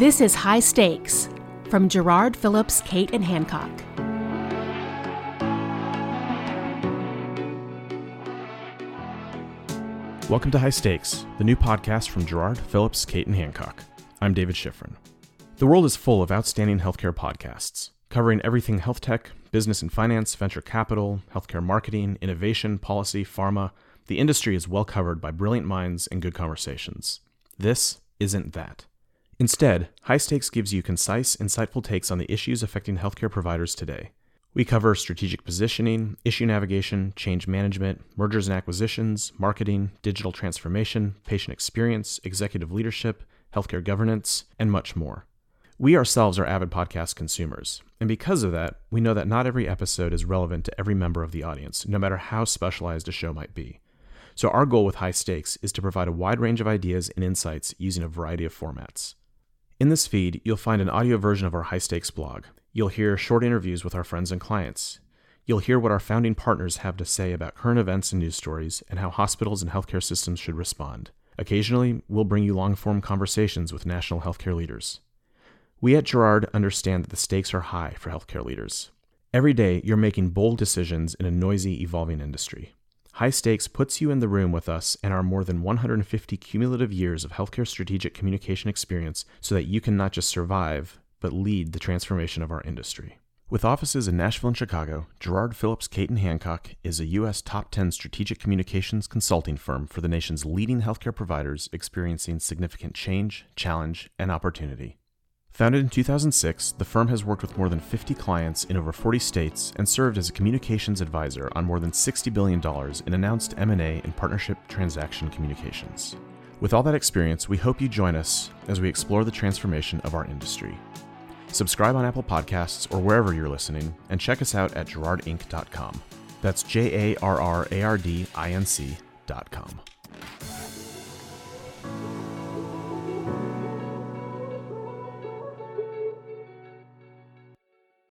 This is High Stakes from Jarrard Phillips, Cate, and Hancock. Welcome to High Stakes, the new podcast from Jarrard Phillips, Cate, and Hancock. I'm David Schifrin. The world is full of outstanding healthcare podcasts, covering everything health tech, business and finance, venture capital, healthcare marketing, innovation, policy, pharma. The industry is well covered by brilliant minds and good conversations. This isn't that. Instead, High Stakes gives you concise, insightful takes on the issues affecting healthcare providers today. We cover strategic positioning, issue navigation, change management, mergers and acquisitions, marketing, digital transformation, patient experience, executive leadership, healthcare governance, and much more. We ourselves are avid podcast consumers, and because of that, we know that not every episode is relevant to every member of the audience, no matter how specialized a show might be. So, our goal with High Stakes is to provide a wide range of ideas and insights using a variety of formats. In this feed, you'll find an audio version of our high stakes blog. You'll hear short interviews with our friends and clients. You'll hear what our founding partners have to say about current events and news stories and how hospitals and healthcare systems should respond. Occasionally, we'll bring you long form conversations with national healthcare leaders. We at Jarrard understand that the stakes are high for healthcare leaders. Every day, you're making bold decisions in a noisy, evolving industry. High Stakes puts you in the room with us and our more than 150 cumulative years of healthcare strategic communication experience so that you can not just survive, but lead the transformation of our industry. With offices in Nashville and Chicago, Jarrard Phillips Caton Hancock is a U.S. top 10 strategic communications consulting firm for the nation's leading healthcare providers experiencing significant change, challenge, and opportunity. Founded in 2006, the firm has worked with more than 50 clients in over 40 states and served as a communications advisor on more than $60 billion in announced M&A and partnership transaction communications. With all that experience, we hope you join us as we explore the transformation of our industry. Subscribe on Apple Podcasts or wherever you're listening, and check us out at jarrardinc.com. That's J A R R A R D I N C.com.